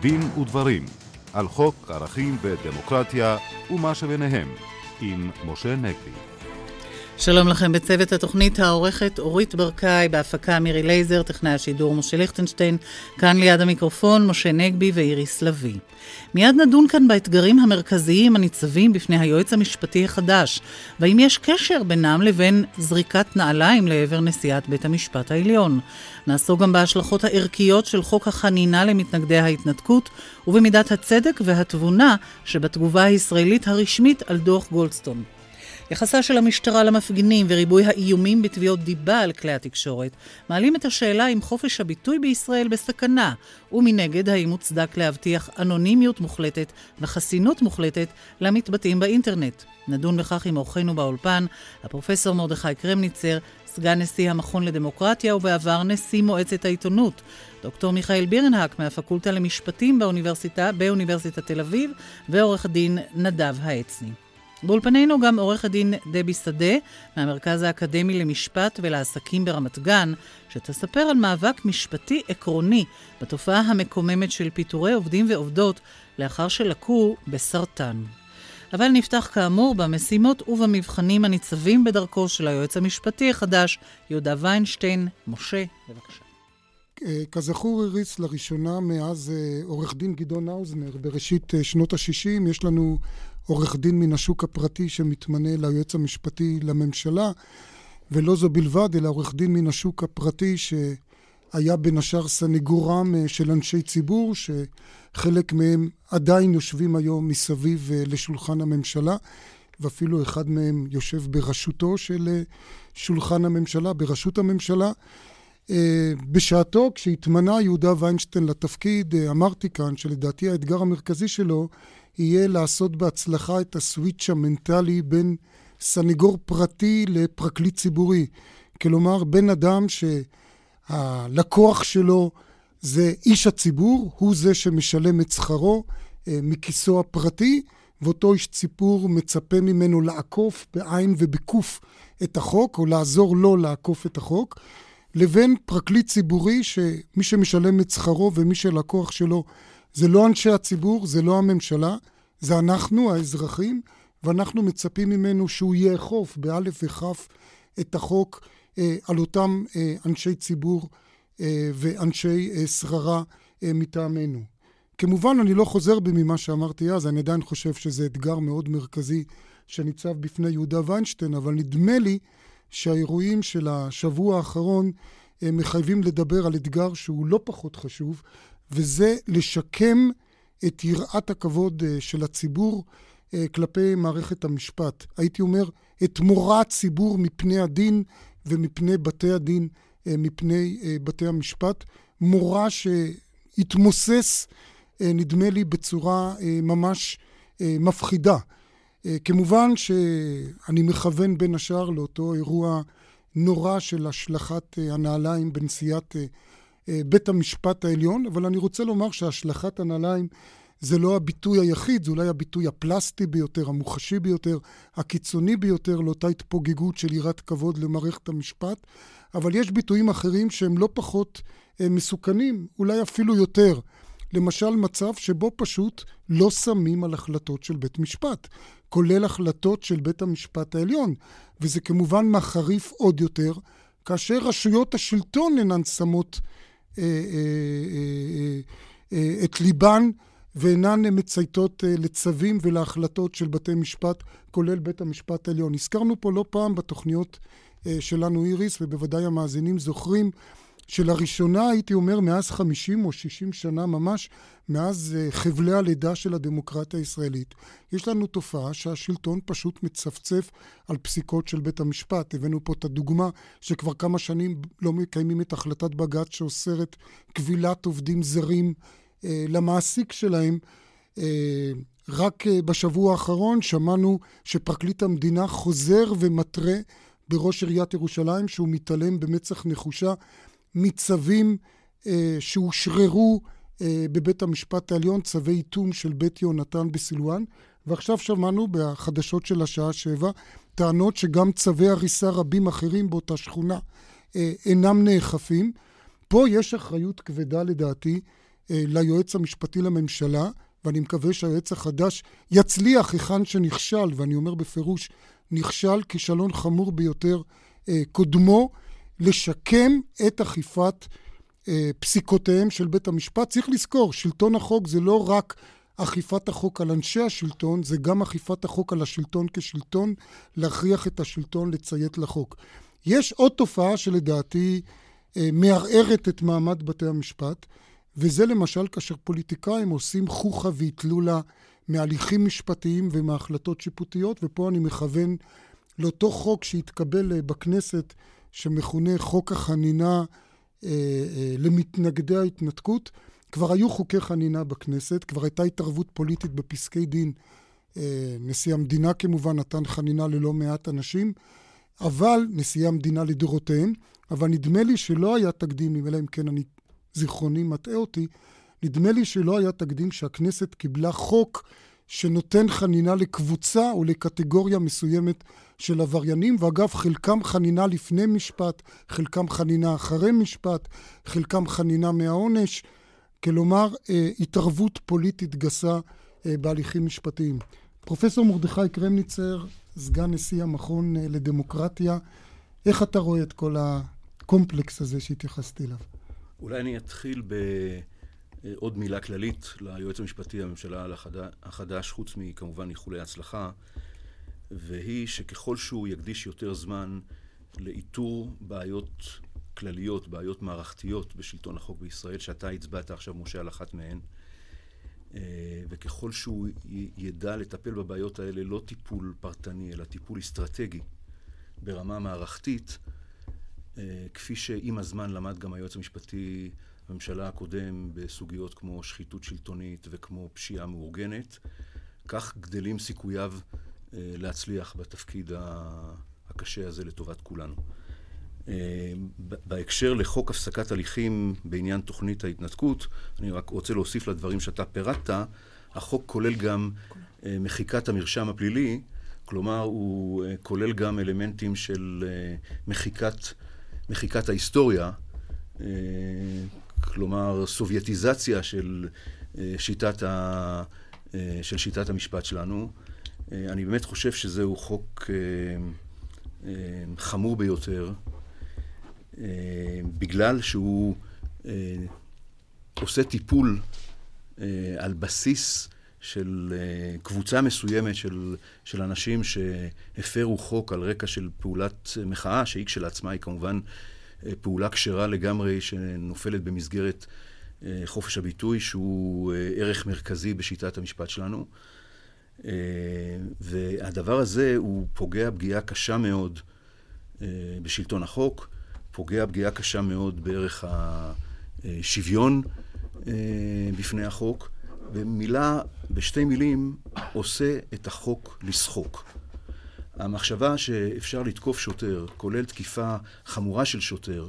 דין ודברים על חוק ערכים ודמוקרטיה ומה שביניהם עם משה נגבי. שלום לכם בצוות התוכנית העורכת אורית ברקאי, בהפקה מירי לייזר, טכנאי השידור משה ליכטנשטיין, כאן ליד המיקרופון משה נגבי ואיריס לביא. מיד נדון כאן באתגרים המרכזיים הניצבים בפני היועץ המשפטי החדש, והאם יש קשר בינם לבין זריקת נעליים לעבר נשיאת בית המשפט העליון. נעסוק גם בהשלכות הערכיות של חוק החנינה למתנגדי ההתנתקות, ובמידת הצדק והתבונה שבתגובה הישראלית הרשמית על דוח גולדסטון. יחסה של המשטרה למפגינים וריבוי האיומים בתביעות דיבה על כלי התקשורת מעלים את השאלה אם חופש הביטוי בישראל בסכנה, ומנגד האם מוצדק להבטיח אנונימיות מוחלטת וחסינות מוחלטת למתבטאים באינטרנט. נדון בכך עם אורחנו באולפן, הפרופסור מרדכי קרמניצר, סגן נשיא המכון לדמוקרטיה ובעבר נשיא מועצת העיתונות. דוקטור מיכאל בירנהק מהפקולטה למשפטים באוניברסיטה, באוניברסיטת תל אביב, ועורך הדין נדב העצני. באולפנינו גם עורך הדין דבי שדה, מהמרכז האקדמי למשפט ולעסקים ברמת גן, שתספר על מאבק משפטי עקרוני בתופעה המקוממת של פיטורי עובדים ועובדות לאחר שלקו בסרטן. אבל נפתח כאמור במשימות ובמבחנים הניצבים בדרכו של היועץ המשפטי החדש, יהודה ויינשטיין. משה, בבקשה. אה, כזכור, הריץ לראשונה מאז אה, עורך דין גדעון האוזנר בראשית אה, שנות ה-60. יש לנו עורך דין מן השוק הפרטי שמתמנה ליועץ המשפטי לממשלה, ולא זו בלבד, אלא עורך דין מן השוק הפרטי שהיה בין השאר סנגורם של אנשי ציבור, שחלק מהם עדיין יושבים היום מסביב לשולחן הממשלה, ואפילו אחד מהם יושב בראשותו של שולחן הממשלה, בראשות הממשלה. אה, בשעתו, כשהתמנה יהודה ויינשטיין לתפקיד, אה, אמרתי כאן שלדעתי האתגר המרכזי שלו יהיה לעשות בהצלחה את הסוויץ' המנטלי בין סניגור פרטי לפרקליט ציבורי. כלומר, בן אדם שהלקוח שלו זה איש הציבור, הוא זה שמשלם את שכרו אה, מכיסו הפרטי, ואותו איש ציבור מצפה ממנו לעקוף בעין ובקוף את החוק, או לעזור לו לעקוף את החוק. לבין פרקליט ציבורי שמי שמשלם את שכרו ומי שלקוח שלו זה לא אנשי הציבור, זה לא הממשלה, זה אנחנו, האזרחים, ואנחנו מצפים ממנו שהוא יאכוף באלף וכף את החוק אה, על אותם אה, אנשי ציבור אה, ואנשי אה, שררה אה, מטעמנו. כמובן, אני לא חוזר בי ממה שאמרתי אז, אני עדיין חושב שזה אתגר מאוד מרכזי שניצב בפני יהודה ויינשטיין, אבל נדמה לי שהאירועים של השבוע האחרון אה, מחייבים לדבר על אתגר שהוא לא פחות חשוב, וזה לשקם את יראת הכבוד אה, של הציבור אה, כלפי מערכת המשפט. הייתי אומר, את מורא הציבור מפני הדין ומפני בתי הדין, מפני בתי המשפט. מורא שהתמוסס, נדמה לי, בצורה ממש מפחידה. אה, כמובן שאני מכוון בין השאר לאותו אירוע נורא של השלכת אה, הנעליים בנשיאת אה, בית המשפט העליון, אבל אני רוצה לומר שהשלכת הנעליים זה לא הביטוי היחיד, זה אולי הביטוי הפלסטי ביותר, המוחשי ביותר, הקיצוני ביותר לאותה התפוגגות של יראת כבוד למערכת המשפט, אבל יש ביטויים אחרים שהם לא פחות מסוכנים, אולי אפילו יותר. למשל מצב שבו פשוט לא שמים על החלטות של בית משפט. כולל החלטות של בית המשפט העליון. וזה כמובן מחריף עוד יותר, כאשר רשויות השלטון אינן שמות אה, אה, אה, את ליבן ואינן מצייתות לצווים ולהחלטות של בתי משפט, כולל בית המשפט העליון. הזכרנו פה לא פעם בתוכניות שלנו איריס, ובוודאי המאזינים זוכרים שלראשונה, הייתי אומר, מאז 50 או 60 שנה ממש, מאז אה, חבלי הלידה של הדמוקרטיה הישראלית, יש לנו תופעה שהשלטון פשוט מצפצף על פסיקות של בית המשפט. הבאנו פה את הדוגמה שכבר כמה שנים לא מקיימים את החלטת בג"ץ שאוסרת כבילת עובדים זרים אה, למעסיק שלהם. אה, רק אה, בשבוע האחרון שמענו שפרקליט המדינה חוזר ומתרה בראש עיריית ירושלים שהוא מתעלם במצח נחושה מצווים אה, שאושררו אה, בבית המשפט העליון, צווי איטום של בית יהונתן בסילואן, ועכשיו שמענו בחדשות של השעה שבע טענות שגם צווי הריסה רבים אחרים באותה שכונה אה, אינם נאכפים. פה יש אחריות כבדה לדעתי אה, ליועץ המשפטי לממשלה, ואני מקווה שהיועץ החדש יצליח היכן שנכשל, ואני אומר בפירוש, נכשל כישלון חמור ביותר אה, קודמו, לשקם את אכיפת אה, פסיקותיהם של בית המשפט. צריך לזכור, שלטון החוק זה לא רק אכיפת החוק על אנשי השלטון, זה גם אכיפת החוק על השלטון כשלטון, להכריח את השלטון לציית לחוק. יש עוד תופעה שלדעתי אה, מערערת את מעמד בתי המשפט, וזה למשל כאשר פוליטיקאים עושים חוכא ואטלולא מהליכים משפטיים ומהחלטות שיפוטיות, ופה אני מכוון לאותו חוק שהתקבל אה, בכנסת, שמכונה חוק החנינה אה, אה, למתנגדי ההתנתקות. כבר היו חוקי חנינה בכנסת, כבר הייתה התערבות פוליטית בפסקי דין. אה, נשיא המדינה כמובן נתן חנינה ללא מעט אנשים, אבל נשיאי המדינה לדורותיהם, אבל נדמה לי שלא היה תקדים, אלא אם כן אני, זיכרוני מטעה אותי, נדמה לי שלא היה תקדים שהכנסת קיבלה חוק שנותן חנינה לקבוצה או לקטגוריה מסוימת של עבריינים, ואגב, חלקם חנינה לפני משפט, חלקם חנינה אחרי משפט, חלקם חנינה מהעונש, כלומר, אה, התערבות פוליטית גסה אה, בהליכים משפטיים. פרופסור מרדכי קרמניצר, סגן נשיא המכון אה, לדמוקרטיה, איך אתה רואה את כל הקומפלקס הזה שהתייחסתי אליו? אולי אני אתחיל בעוד מילה כללית ליועץ המשפטי לממשלה החדש, חוץ מכמובן איחולי הצלחה, והיא שככל שהוא יקדיש יותר זמן לאיתור בעיות כלליות, בעיות מערכתיות בשלטון החוק בישראל, שאתה הצבעת עכשיו, משה, על אחת מהן, אה, וככל שהוא ידע לטפל בבעיות האלה לא טיפול פרטני, אלא טיפול אסטרטגי ברמה מערכתית, אה, כפי שעם הזמן למד גם היועץ המשפטי לממשלה הקודם בסוגיות כמו שחיתות שלטונית וכמו פשיעה מאורגנת, כך גדלים סיכוייו להצליח בתפקיד הקשה הזה לטובת כולנו. אה, בהקשר לחוק הפסקת הליכים בעניין תוכנית ההתנתקות, אני רק רוצה להוסיף לדברים שאתה פירטת, החוק כולל גם אה, מחיקת המרשם הפלילי, כלומר הוא כולל גם אלמנטים של מחיקת, מחיקת ההיסטוריה, כלומר סובייטיזציה של שיטת, ה, של שיטת המשפט שלנו. אני באמת חושב שזהו חוק חמור ביותר. אה, בגלל שהוא אה, עושה טיפול אה, על בסיס של קבוצה מסוימת של, של אנשים שהפרו חוק על רקע של פעולת מחאה, שהיא כשלעצמה היא כמובן פעולה כשרה לגמרי שנופלת במסגרת חופש הביטוי, שהוא ערך מרכזי בשיטת המשפט שלנו. והדבר הזה הוא פוגע פגיעה קשה מאוד בשלטון החוק. פוגע פגיעה קשה מאוד בערך השוויון אה, בפני החוק, ומילה, בשתי מילים, עושה את החוק לשחוק. המחשבה שאפשר לתקוף שוטר, כולל תקיפה חמורה של שוטר,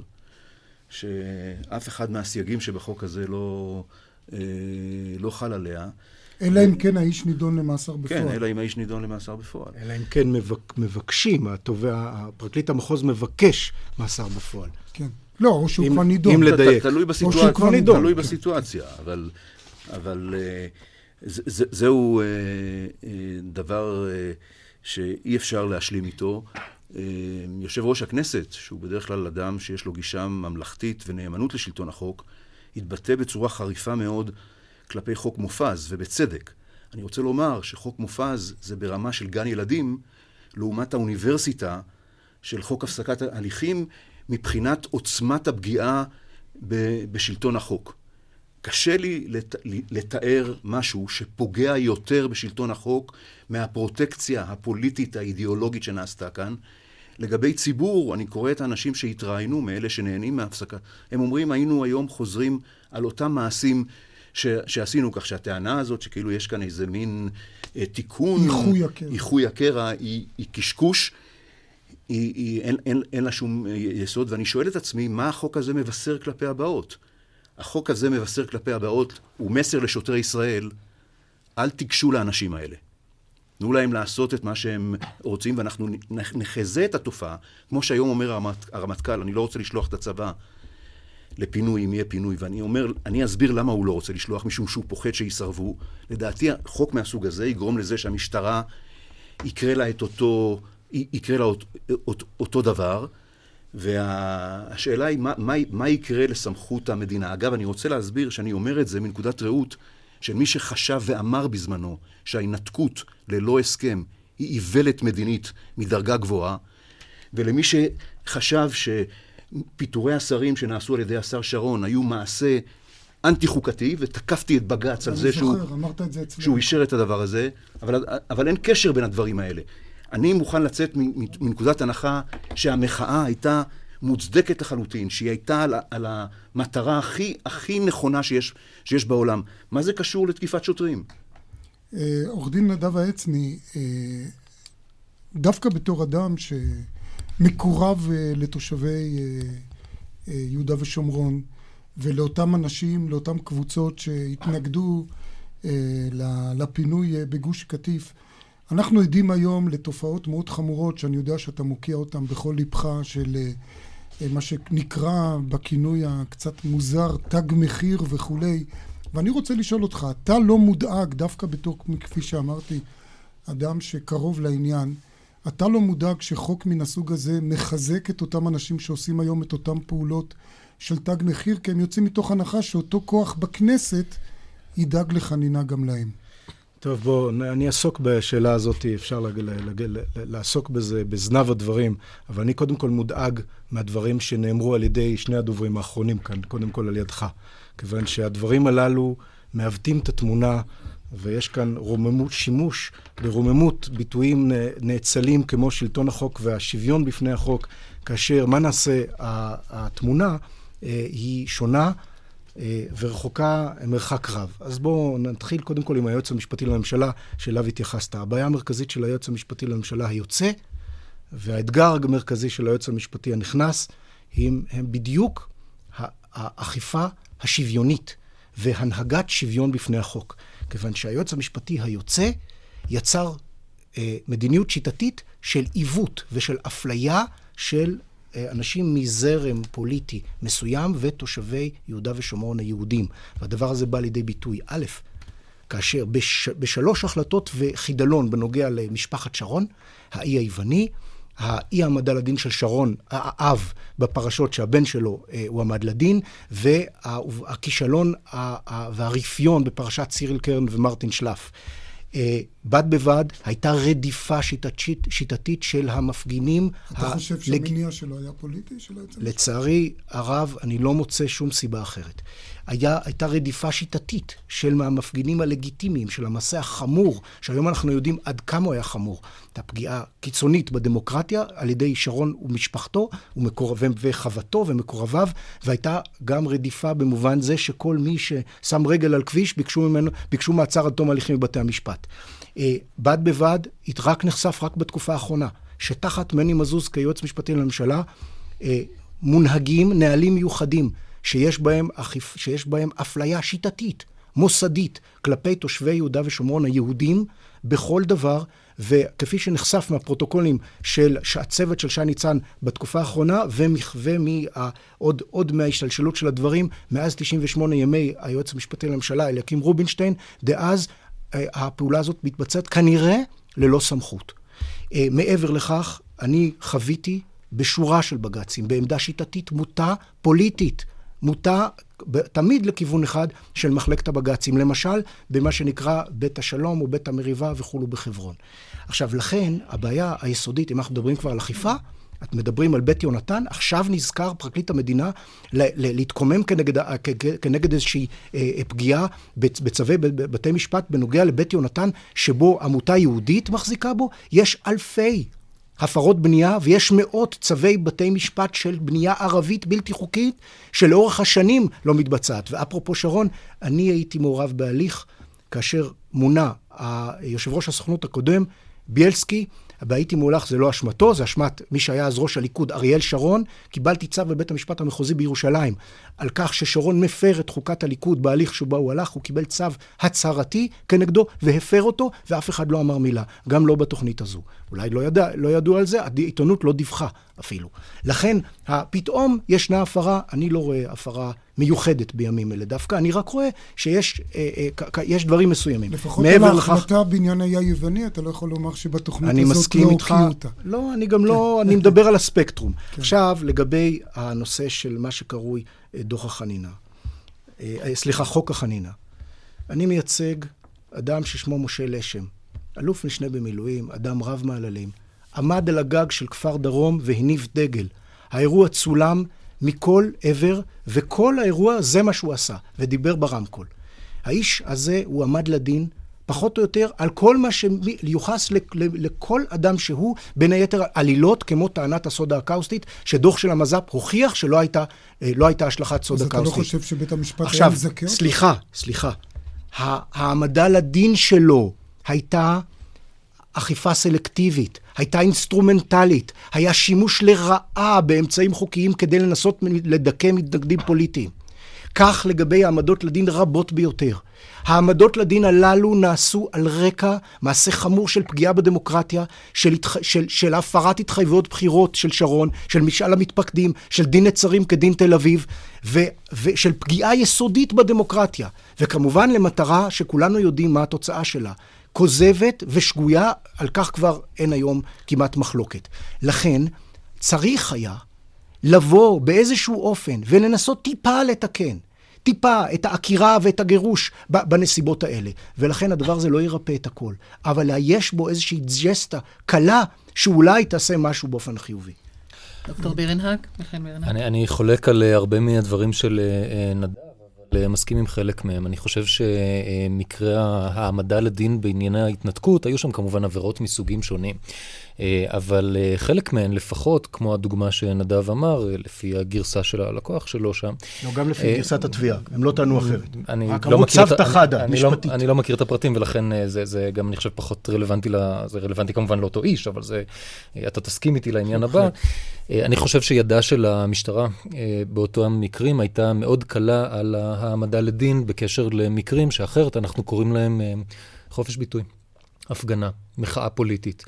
שאף אחד מהסייגים שבחוק הזה לא, אה, לא חל עליה, אלא אם כן האיש נידון למאסר בפועל. כן, אלא אם האיש נידון למאסר בפועל. אלא אם כן מבק, מבקשים, התובע, פרקליט המחוז מבקש מאסר בפועל. כן. לא, או שהוא כבר נידון. אם לדייק. תלוי בסיטואציה. כבר נידון. תלוי בסיטואציה, אבל, אבל אה, זה, זה, זהו אה, אה, דבר שאי אפשר להשלים איתו. יושב ראש הכנסת, שהוא בדרך כלל אדם שיש לו גישה ממלכתית ונאמנות לשלטון החוק, התבטא בצורה חריפה מאוד כלפי חוק מופז, ובצדק. אני רוצה לומר שחוק מופז זה ברמה של גן ילדים, לעומת האוניברסיטה של חוק הפסקת הליכים, מבחינת עוצמת הפגיעה בשלטון החוק. קשה לי לת... לתאר משהו שפוגע יותר בשלטון החוק מהפרוטקציה הפוליטית האידיאולוגית שנעשתה כאן. לגבי ציבור, אני קורא את האנשים שהתראיינו, מאלה שנהנים מהפסקה, הם אומרים, היינו היום חוזרים על אותם מעשים ש... שעשינו, כך שהטענה הזאת שכאילו יש כאן איזה מין אה, תיקון, איחוי הקרע, איחוי הקרע היא, היא קשקוש. היא, היא, אין, אין, אין לה שום אה, יסוד, ואני שואל את עצמי, מה החוק הזה מבשר כלפי הבאות? החוק הזה מבשר כלפי הבאות, הוא מסר לשוטרי ישראל, אל תיגשו לאנשים האלה. תנו להם לעשות את מה שהם רוצים, ואנחנו נחזה את התופעה, כמו שהיום אומר הרמת, הרמטכ"ל, אני לא רוצה לשלוח את הצבא לפינוי, אם יהיה פינוי, ואני אומר, אני אסביר למה הוא לא רוצה לשלוח, משום שהוא פוחד שיסרבו. לדעתי, חוק מהסוג הזה יגרום לזה שהמשטרה יקרה לה את אותו, יקרה לה אותו, אותו, אותו דבר, והשאלה היא, מה, מה, מה יקרה לסמכות המדינה? אגב, אני רוצה להסביר שאני אומר את זה מנקודת ראות של מי שחשב ואמר בזמנו שההינתקות ללא הסכם היא איוולת מדינית מדרגה גבוהה, ולמי שחשב שפיטורי השרים שנעשו על ידי השר שרון היו מעשה אנטי חוקתי, ותקפתי את בג"ץ על זה שהוא, שהוא אישר את הדבר הזה, אבל, אבל אין קשר בין הדברים האלה. אני מוכן לצאת מנקודת הנחה שהמחאה הייתה מוצדקת לחלוטין, שהיא הייתה על, על המטרה הכי, הכי נכונה שיש, שיש בעולם. מה זה קשור לתקיפת שוטרים? אה, עורך דין נדב העצני, אה, דווקא בתור אדם שמקורב אה, לתושבי יהודה ושומרון ולאותם אנשים, לאותן קבוצות שהתנגדו לפינוי בגוש קטיף, אנחנו עדים היום לתופעות מאוד חמורות שאני יודע שאתה מוקיע אותן בכל ליבך של מה שנקרא בכינוי הקצת מוזר תג מחיר וכולי. ואני רוצה לשאול אותך, אתה לא מודאג, דווקא בתור, כפי שאמרתי, אדם שקרוב לעניין, אתה לא מודאג שחוק מן הסוג הזה מחזק את אותם אנשים שעושים היום את אותן פעולות של תג מחיר, כי הם יוצאים מתוך הנחה שאותו כוח בכנסת ידאג לחנינה גם להם. טוב, בואו, אני אעסוק בשאלה הזאת, אפשר לג, לג, לעסוק בזה בזנב הדברים, אבל אני קודם כל מודאג מהדברים שנאמרו על ידי שני הדוברים האחרונים כאן, קודם כל על ידך. כיוון שהדברים הללו מעוותים את התמונה, ויש כאן רוממות, שימוש ברוממות ביטויים נאצלים כמו שלטון החוק והשוויון בפני החוק, כאשר מה נעשה, התמונה אה, היא שונה. אה, ורחוקה מרחק רב. אז בואו נתחיל קודם כל עם היועץ המשפטי לממשלה, שאליו התייחסת. הבעיה המרכזית של היועץ המשפטי לממשלה היוצא, והאתגר המרכזי של היועץ המשפטי הנכנס, הם, הם בדיוק האכיפה השוויונית והנהגת שוויון בפני החוק. כיוון שהיועץ המשפטי היוצא יצר אה, מדיניות שיטתית של עיוות ושל אפליה של אה, אנשים מזרם פוליטי מסוים ותושבי יהודה ושומרון היהודים. והדבר הזה בא לידי ביטוי, א', כאשר בש, בשלוש החלטות וחידלון בנוגע למשפחת שרון, האי היווני, האי העמדה לדין של שרון, האב, בפרשות שהבן שלו אה, הועמד לדין, והכישלון והרפיון בפרשת סיריל קרן ומרטין שלף. אה, בד בבד הייתה רדיפה שיטתית, שיטתית של המפגינים. אתה ה- חושב שהמניע לג... שלו היה פוליטי? לצערי הרב, אני לא מוצא שום סיבה אחרת. היה, הייתה רדיפה שיטתית של המפגינים הלגיטימיים, של המעשה החמור, שהיום אנחנו יודעים עד כמה הוא היה חמור. הייתה פגיעה קיצונית בדמוקרטיה על ידי שרון ומשפחתו ומקור... וחוותו ומקורביו, והייתה גם רדיפה במובן זה שכל מי ששם רגל על כביש ביקשו ממנו, ביקשו מעצר עד תום הליכים בבתי המשפט. אה, בד בבד, רק נחשף רק בתקופה האחרונה, שתחת מני מזוז כיועץ משפטי לממשלה, אה, מונהגים נהלים מיוחדים שיש בהם, אכיפ, שיש בהם אפליה שיטתית, מוסדית, כלפי תושבי יהודה ושומרון היהודים בכל דבר, וכפי שנחשף מהפרוטוקולים של הצוות של שי ניצן בתקופה האחרונה, ועוד עוד מההשתלשלות של הדברים, מאז 98 ימי היועץ המשפטי לממשלה אליקים רובינשטיין, דאז אה, הפעולה הזאת מתבצעת כנראה ללא סמכות. אה, מעבר לכך, אני חוויתי בשורה של בג"צים, בעמדה שיטתית מוטה פוליטית. מוטה תמיד לכיוון אחד של מחלקת הבג"צים, למשל במה שנקרא בית השלום או בית המריבה וכולו בחברון. עכשיו, לכן הבעיה היסודית, אם אנחנו מדברים כבר על אכיפה, את מדברים על בית יונתן, עכשיו נזכר פרקליט המדינה להתקומם כנגד, כנגד איזושהי אה, אה, פגיעה בצווי בתי משפט בנוגע לבית יונתן, שבו עמותה יהודית מחזיקה בו, יש אלפי הפרות בנייה, ויש מאות צווי בתי משפט של בנייה ערבית בלתי חוקית, שלאורך השנים לא מתבצעת. ואפרופו שרון, אני הייתי מעורב בהליך כאשר מונה יושב ראש הסוכנות הקודם בילסקי, והייתי מולך זה לא אשמתו, זה אשמת מי שהיה אז ראש הליכוד, אריאל שרון. קיבלתי צו בבית המשפט המחוזי בירושלים על כך ששרון מפר את חוקת הליכוד בהליך שבו הוא הלך, הוא קיבל צו הצהרתי כנגדו והפר אותו, ואף אחד לא אמר מילה, גם לא בתוכנית הזו. אולי לא, ידע, לא ידעו על זה, העיתונות לא דיווחה אפילו. לכן, פתאום ישנה הפרה, אני לא רואה הפרה מיוחדת בימים אלה דווקא, אני רק רואה שיש אה, אה, יש דברים מסוימים. לפחות על ההחלטה. בעניין היה יווני, אתה לא יכול לומר שבתוכנית הזאת לא הוקיעו אותה. לא, אני גם לא, כן. אני מדבר על הספקטרום. כן. עכשיו, לגבי הנושא של מה שקרוי דוח החנינה, אה, אה, סליחה, חוק החנינה. אני מייצג אדם ששמו משה לשם, אלוף משנה במילואים, אדם רב מעללים, עמד על הגג של כפר דרום והניף דגל. האירוע צולם מכל עבר, וכל האירוע זה מה שהוא עשה, ודיבר ברמקול. האיש הזה, הוא עמד לדין, פחות או יותר, על כל מה שיוחס לכל אדם שהוא, בין היתר עלילות, כמו טענת הסודה הקאוסטית, שדוח של המז"פ הוכיח שלא הייתה, אה, לא הייתה השלכת סודה קאוסטית. אז אתה לא חושב שבית המשפט היה מזכה אותו? סליחה, סליחה. העמדה לדין שלו הייתה אכיפה סלקטיבית, הייתה אינסטרומנטלית, היה שימוש לרעה באמצעים חוקיים כדי לנסות לדכא מתנגדים פוליטיים. כך לגבי העמדות לדין רבות ביותר. העמדות לדין הללו נעשו על רקע מעשה חמור של פגיעה בדמוקרטיה, של, התח... של, של הפרת התחייבויות בחירות של שרון, של משאל המתפקדים, של דין נצרים כדין תל אביב, ו... ושל פגיעה יסודית בדמוקרטיה. וכמובן למטרה שכולנו יודעים מה התוצאה שלה. כוזבת ושגויה, על כך כבר אין היום כמעט מחלוקת. לכן, צריך היה לבוא באיזשהו אופן ולנסות טיפה לתקן. טיפה את העקירה ואת הגירוש בנסיבות האלה. ולכן הדבר הזה לא ירפא את הכל. אבל יש בו איזושהי ג'סטה קלה שאולי תעשה משהו באופן חיובי. דוקטור בירנהק, מיכאל בירנהק. אני, אני חולק על אה, הרבה מהדברים של uh, נדב. מסכים עם חלק מהם. אני חושב שמקרי העמדה לדין בענייני ההתנתקות, היו שם כמובן עבירות מסוגים שונים. אה, אבל אה, חלק מהן לפחות, כמו הדוגמה שנדב אמר, אה, לפי הגרסה של הלקוח שלו שם. לא, גם לפי גרסת התביעה, הם לא טענו אחרת. אני רק לא מכיר את חדה, אני, משפטית. לא, אני לא מכיר את הפרטים, ולכן זה, גם, אני חושב, פחות רלוונטי, זה רלוונטי כמובן לאותו איש, אבל זה, אתה תסכים איתי לעניין הבא. אני חושב שידה של המשטרה באותם מקרים הייתה מאוד קלה על העמדה לדין בקשר למקרים שאחרת אנחנו קוראים להם חופש ביטוי. הפגנה, מחאה פוליטית.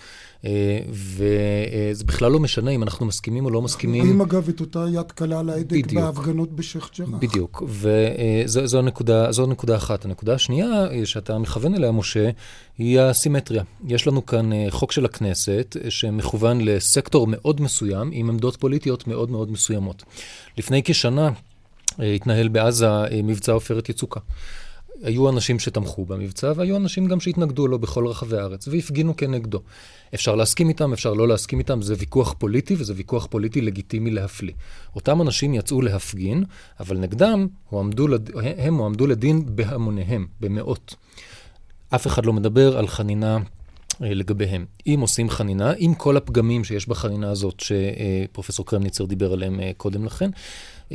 אה, וזה בכלל לא משנה אם אנחנו מסכימים או לא מסכימים. רואים אגב את אותה יד קלה על ההדק בדיוק, בהפגנות בשייח' ג'ראח. בדיוק, וזו הנקודה, הנקודה אחת. הנקודה השנייה שאתה מכוון אליה, משה, היא הסימטריה. יש לנו כאן אה, חוק של הכנסת שמכוון לסקטור מאוד מסוים, עם עמדות פוליטיות מאוד מאוד מסוימות. לפני כשנה אה, התנהל בעזה מבצע עופרת יצוקה. היו אנשים שתמכו במבצע, והיו אנשים גם שהתנגדו לו בכל רחבי הארץ, והפגינו כנגדו. אפשר להסכים איתם, אפשר לא להסכים איתם, זה ויכוח פוליטי, וזה ויכוח פוליטי לגיטימי להפליא. אותם אנשים יצאו להפגין, אבל נגדם הועמדו לד... הם הועמדו לדין בהמוניהם, במאות. אף אחד לא מדבר על חנינה אה, לגביהם. אם עושים חנינה, עם כל הפגמים שיש בחנינה הזאת, שפרופסור קרמניצר דיבר עליהם אה, קודם לכן, אה,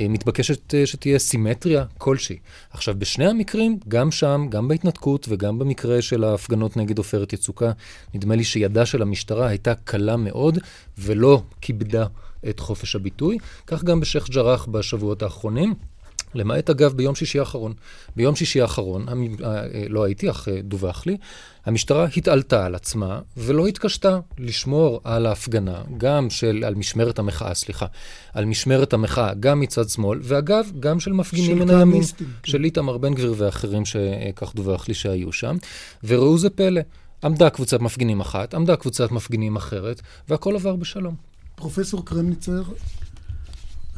מתבקשת אה, שתהיה סימטריה כלשהי. עכשיו, בשני המקרים, גם שם, גם בהתנתקות וגם במקרה של ההפגנות נגד עופרת יצוקה, נדמה לי שידה של המשטרה הייתה קלה מאוד ולא כיבדה את חופש הביטוי. כך גם בשייח' ג'ראח בשבועות האחרונים. למעט אגב ביום שישי האחרון. ביום שישי האחרון, אה, לא הייתי, אך אה, דווח לי, המשטרה התעלתה על עצמה ולא התקשתה לשמור על ההפגנה, גם של, על משמרת המחאה, סליחה, על משמרת המחאה, גם מצד שמאל, ואגב, גם של מפגינים מן הימין, כן. של איתמר בן גביר ואחרים שכך דווח לי שהיו שם. וראו זה פלא, עמדה קבוצת מפגינים אחת, עמדה קבוצת מפגינים אחרת, והכל עבר בשלום. פרופסור קרמניצר,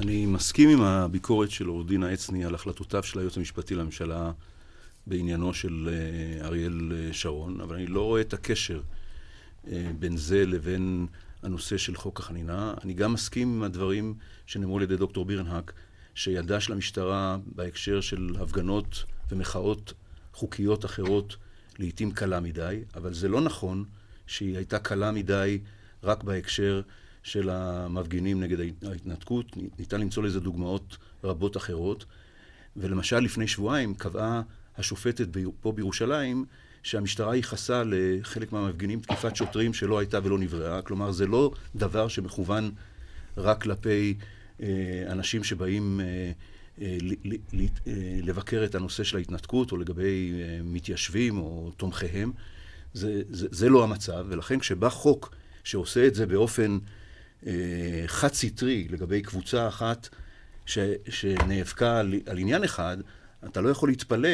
אני מסכים עם הביקורת של עורך דין העצני על החלטותיו של היועץ המשפטי לממשלה בעניינו של uh, אריאל uh, שרון, אבל אני לא רואה את הקשר uh, בין זה לבין הנושא של חוק החנינה. אני גם מסכים עם הדברים שנאמרו על ידי דוקטור בירנהק, שידה של המשטרה בהקשר של הפגנות ומחאות חוקיות אחרות לעיתים קלה מדי, אבל זה לא נכון שהיא הייתה קלה מדי רק בהקשר של המפגינים נגד ההתנתקות. ניתן למצוא לזה דוגמאות רבות אחרות. ולמשל, לפני שבועיים קבעה השופטת פה בירושלים שהמשטרה ייחסה לחלק מהמפגינים תקיפת שוטרים שלא הייתה ולא נבראה. כלומר, זה לא דבר שמכוון רק כלפי אה, אנשים שבאים אה, אה, לבקר את הנושא של ההתנתקות, או לגבי מתיישבים או תומכיהם. זה, זה, זה לא המצב, ולכן כשבא חוק שעושה את זה באופן אה, חד-סטרי לגבי קבוצה אחת ש, שנאבקה על, על עניין אחד, אתה לא יכול להתפלא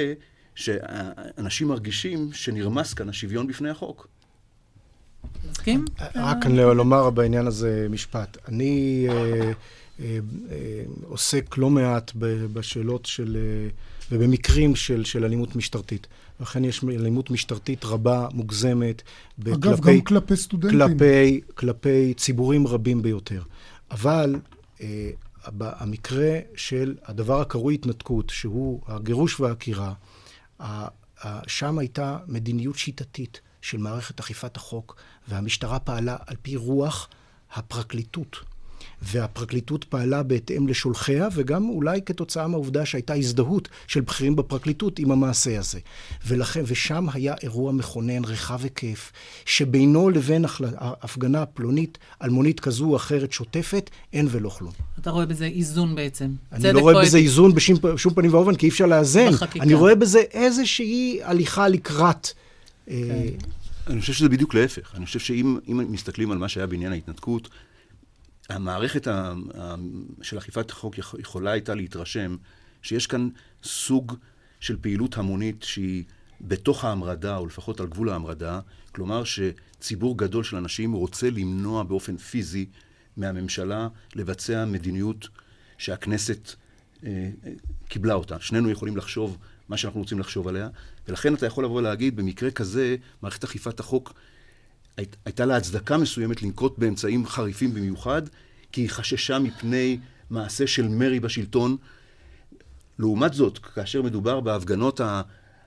שאנשים מרגישים שנרמס כאן השוויון בפני החוק. מסכים? רק לומר בעניין הזה משפט. אני אה, אה, עוסק לא מעט בשאלות של, ובמקרים של, של אלימות משטרתית. לכן יש אלימות משטרתית רבה, מוגזמת. אגב, כלפי, גם כלפי סטודנטים. כלפי, כלפי ציבורים רבים ביותר. אבל אה, המקרה של הדבר הקרוי התנתקות, שהוא הגירוש והעקירה, שם הייתה מדיניות שיטתית של מערכת אכיפת החוק, והמשטרה פעלה על פי רוח הפרקליטות. והפרקליטות פעלה בהתאם לשולחיה, וגם אולי כתוצאה מהעובדה שהייתה הזדהות של בכירים בפרקליטות עם המעשה הזה. ולכן, ושם היה אירוע מכונן רחב היקף, שבינו לבין הפגנה פלונית, אלמונית כזו או אחרת שוטפת, אין ולא כלום. אתה רואה בזה איזון בעצם. אני לא רואה בזה איזון בשום פנים ואופן, כי אי אפשר לאזן. בחקיקה. אני רואה בזה איזושהי הליכה לקראת... כן. אני חושב שזה בדיוק להפך. אני חושב שאם מסתכלים על מה שהיה בעניין ההתנתקות, המערכת של אכיפת החוק יכולה הייתה להתרשם שיש כאן סוג של פעילות המונית שהיא בתוך ההמרדה, או לפחות על גבול ההמרדה, כלומר שציבור גדול של אנשים רוצה למנוע באופן פיזי מהממשלה לבצע מדיניות שהכנסת אה, קיבלה אותה. שנינו יכולים לחשוב מה שאנחנו רוצים לחשוב עליה, ולכן אתה יכול לבוא ולהגיד, במקרה כזה, מערכת אכיפת החוק הייתה לה הצדקה מסוימת לנקוט באמצעים חריפים במיוחד, כי היא חששה מפני מעשה של מרי בשלטון. לעומת זאת, כאשר מדובר בהפגנות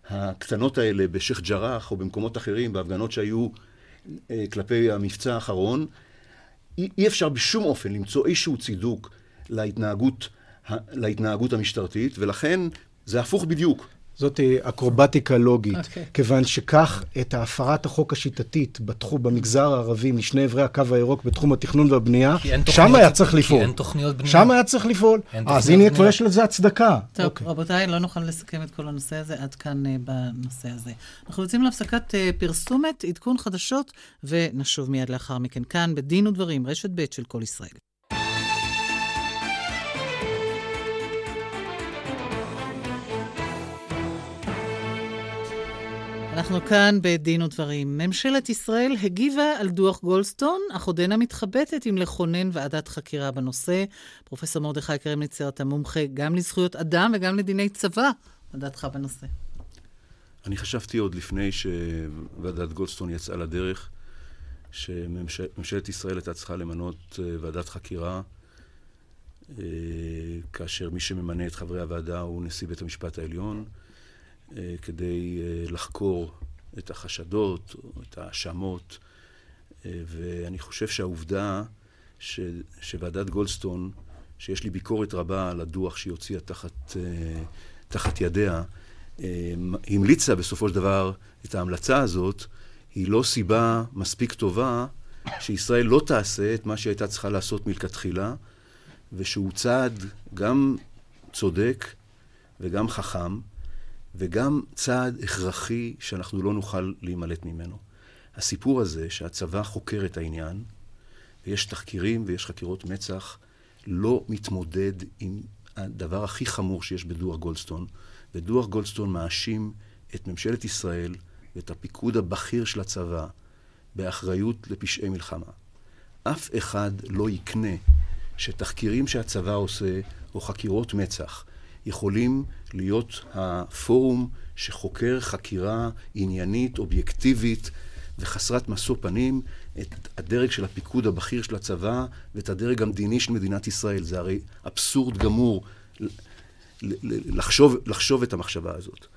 הקטנות האלה בשייח' ג'ראח או במקומות אחרים, בהפגנות שהיו אה, כלפי המבצע האחרון, אי אפשר בשום אופן למצוא איזשהו צידוק להתנהגות, להתנהגות המשטרתית, ולכן זה הפוך בדיוק. זאת אקרובטיקה לוגית, okay. אוקיי. כיוון שכך את הפרת החוק השיטתית בתחום, במגזר הערבי, משני עברי הקו הירוק בתחום התכנון והבנייה, שם היה צריך לפעול. כי אין תוכניות בנייה. שם היה צריך לפעול. אז הנה כבר יש לזה הצדקה. טוב, okay. אוקיי. רבותיי, לא נוכל לסכם את כל הנושא הזה עד כאן uh, בנושא הזה. אנחנו יוצאים להפסקת uh, פרסומת, עדכון חדשות, ונשוב מיד לאחר מכן כאן בדין ודברים, רשת ב' של כל ישראל. אנחנו כאן בדין ודברים. ממשלת ישראל הגיבה על דוח גולדסטון, אך עודנה מתחבטת אם לכונן ועדת חקירה בנושא. פרופסור מרדכי קרמניצר, אתה מומחה גם לזכויות אדם וגם לדיני צבא. מה דעתך בנושא? אני חשבתי עוד לפני שוועדת גולדסטון יצאה לדרך, שממשלת ישראל הייתה צריכה למנות אה, ועדת חקירה, אה, כאשר מי שממנה את חברי הוועדה הוא נשיא בית המשפט העליון. אה, כדי אה, לחקור את החשדות, או את ההאשמות, אה, ואני חושב שהעובדה ש, שוועדת גולדסטון, שיש לי ביקורת רבה על הדוח שהיא הוציאה תחת, תחת ידיה, המליצה בסופו של דבר את ההמלצה הזאת, היא לא סיבה מספיק טובה שישראל לא תעשה את מה שהיא הייתה צריכה לעשות מלכתחילה, ושהוא צעד גם צודק וגם חכם, וגם צעד הכרחי שאנחנו לא נוכל להימלט ממנו. הסיפור הזה שהצבא חוקר את העניין, ויש תחקירים ויש חקירות מצ"ח, לא מתמודד עם הדבר הכי חמור שיש בדוח גולדסטון, ודוח גולדסטון מאשים את ממשלת ישראל ואת הפיקוד הבכיר של הצבא באחריות לפשעי מלחמה. אף אחד לא יקנה שתחקירים שהצבא עושה, או חקירות מצ"ח, יכולים להיות הפורום שחוקר חקירה עניינית, אובייקטיבית וחסרת משוא פנים את הדרג של הפיקוד הבכיר של הצבא ואת הדרג המדיני של מדינת ישראל. זה הרי אבסורד גמור לחשוב, לחשוב את המחשבה הזאת.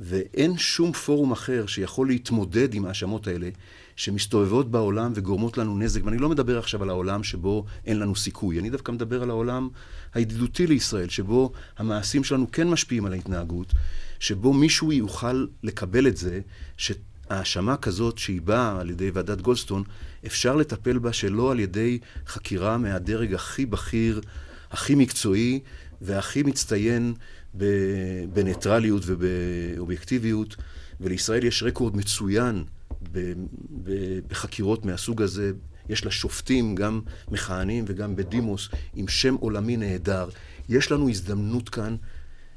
ואין שום פורום אחר שיכול להתמודד עם ההאשמות האלה שמסתובבות בעולם וגורמות לנו נזק. ואני לא מדבר עכשיו על העולם שבו אין לנו סיכוי, אני דווקא מדבר על העולם הידידותי לישראל, שבו המעשים שלנו כן משפיעים על ההתנהגות, שבו מישהו יוכל לקבל את זה, ש, האשמה כזאת שהיא באה על ידי ועדת גולדסטון, אפשר לטפל בה שלא על ידי חקירה מהדרג הכי בכיר, הכי מקצועי והכי מצטיין בניטרליות ובאובייקטיביות, ולישראל יש רקורד מצוין בחקירות מהסוג הזה. יש לה שופטים, גם מכהנים וגם בדימוס, עם שם עולמי נהדר. יש לנו הזדמנות כאן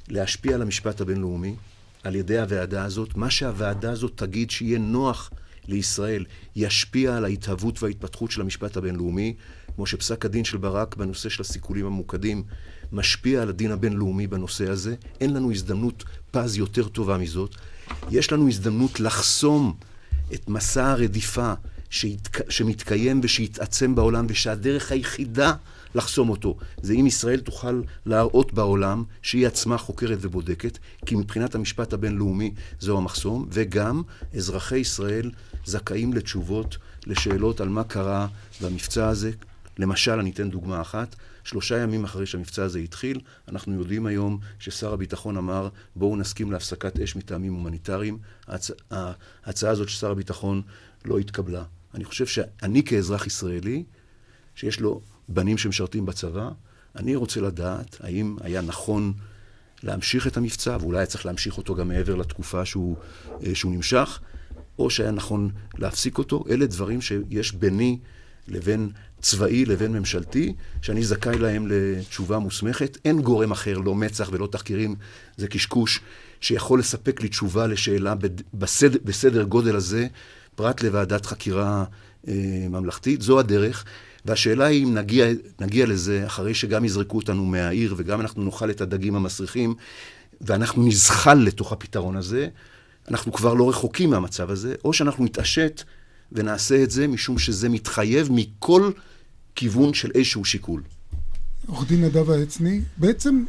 להשפיע על המשפט הבינלאומי על ידי הוועדה הזאת. מה שהוועדה הזאת תגיד שיהיה נוח לישראל, ישפיע על ההתהוות וההתפתחות של המשפט הבינלאומי, כמו שפסק הדין של ברק בנושא של הסיכולים הממוקדים משפיע על הדין הבינלאומי בנושא הזה. אין לנו הזדמנות פז יותר טובה מזאת. יש לנו הזדמנות לחסום את מסע הרדיפה שהתק... שמתקיים ושיתעצם בעולם, ושהדרך היחידה לחסום אותו זה אם ישראל תוכל להראות בעולם שהיא עצמה חוקרת ובודקת, כי מבחינת המשפט הבינלאומי זהו המחסום, וגם אזרחי ישראל זכאים לתשובות לשאלות על מה קרה במבצע הזה. למשל, אני אתן דוגמה אחת, שלושה ימים אחרי שהמבצע הזה התחיל, אנחנו יודעים היום ששר הביטחון אמר, בואו נסכים להפסקת אש מטעמים הומניטריים. ההצ... ההצעה הזאת של שר הביטחון לא התקבלה. אני חושב שאני כאזרח ישראלי, שיש לו בנים שמשרתים בצבא, אני רוצה לדעת האם היה נכון להמשיך את המבצע, ואולי היה צריך להמשיך אותו גם מעבר לתקופה שהוא, אה, שהוא נמשך, או שהיה נכון להפסיק אותו. אלה דברים שיש ביני לבין צבאי לבין ממשלתי, שאני זכאי להם לתשובה מוסמכת. אין גורם אחר, לא מצ"ח ולא תחקירים, זה קשקוש, שיכול לספק לי תשובה לשאלה בסדר, בסדר גודל הזה, פרט לוועדת חקירה אה, ממלכתית. זו הדרך. והשאלה היא אם נגיע, נגיע לזה אחרי שגם יזרקו אותנו מהעיר וגם אנחנו נאכל את הדגים המסריחים ואנחנו נזחל לתוך הפתרון הזה, אנחנו כבר לא רחוקים מהמצב הזה, או שאנחנו נתעשת ונעשה את זה משום שזה מתחייב מכל כיוון של איזשהו שיקול. עורך דין נדב העצני, בעצם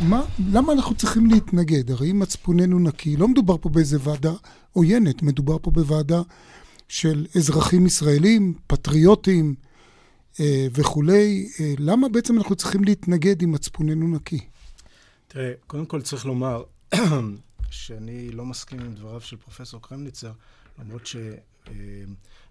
מה, למה אנחנו צריכים להתנגד? הרי אם מצפוננו נקי, לא מדובר פה באיזה ועדה עוינת, מדובר פה בוועדה של אזרחים ישראלים, פטריוטים אה, וכולי. אה, למה בעצם אנחנו צריכים להתנגד אם מצפוננו נקי? תראה, קודם כל צריך לומר שאני לא מסכים עם דבריו של פרופסור קרמניצר, למרות ש...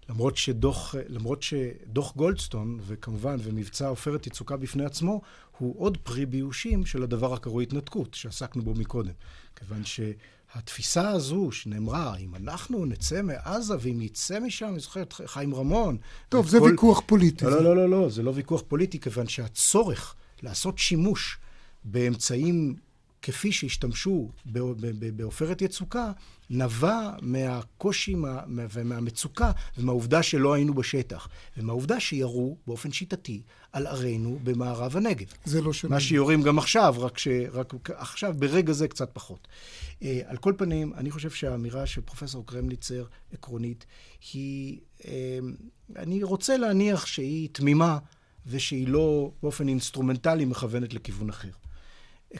למרות שדוח, למרות שדוח גולדסטון, וכמובן, ומבצע עופרת יצוקה בפני עצמו, הוא עוד פרי ביושים של הדבר הקרוי התנתקות, שעסקנו בו מקודם. כיוון שהתפיסה הזו שנאמרה, אם אנחנו נצא מעזה ואם יצא משם, אני זוכר את חיים רמון... טוב, זה כל... ויכוח פוליטי. לא, לא, לא, לא, לא, זה לא ויכוח פוליטי, כיוון שהצורך לעשות שימוש באמצעים כפי שהשתמשו בעופרת יצוקה, נבע מהקושי ומהמצוקה ומהעובדה שלא היינו בשטח, ומהעובדה שירו באופן שיטתי על ערינו במערב הנגב. זה לא שונה. מה שיורים גם עכשיו, רק, ש... רק עכשיו, ברגע זה קצת פחות. אה, על כל פנים, אני חושב שהאמירה של פרופסור קרמניצר, עקרונית, היא... אה, אני רוצה להניח שהיא תמימה ושהיא לא באופן אינסטרומנטלי מכוונת לכיוון אחר.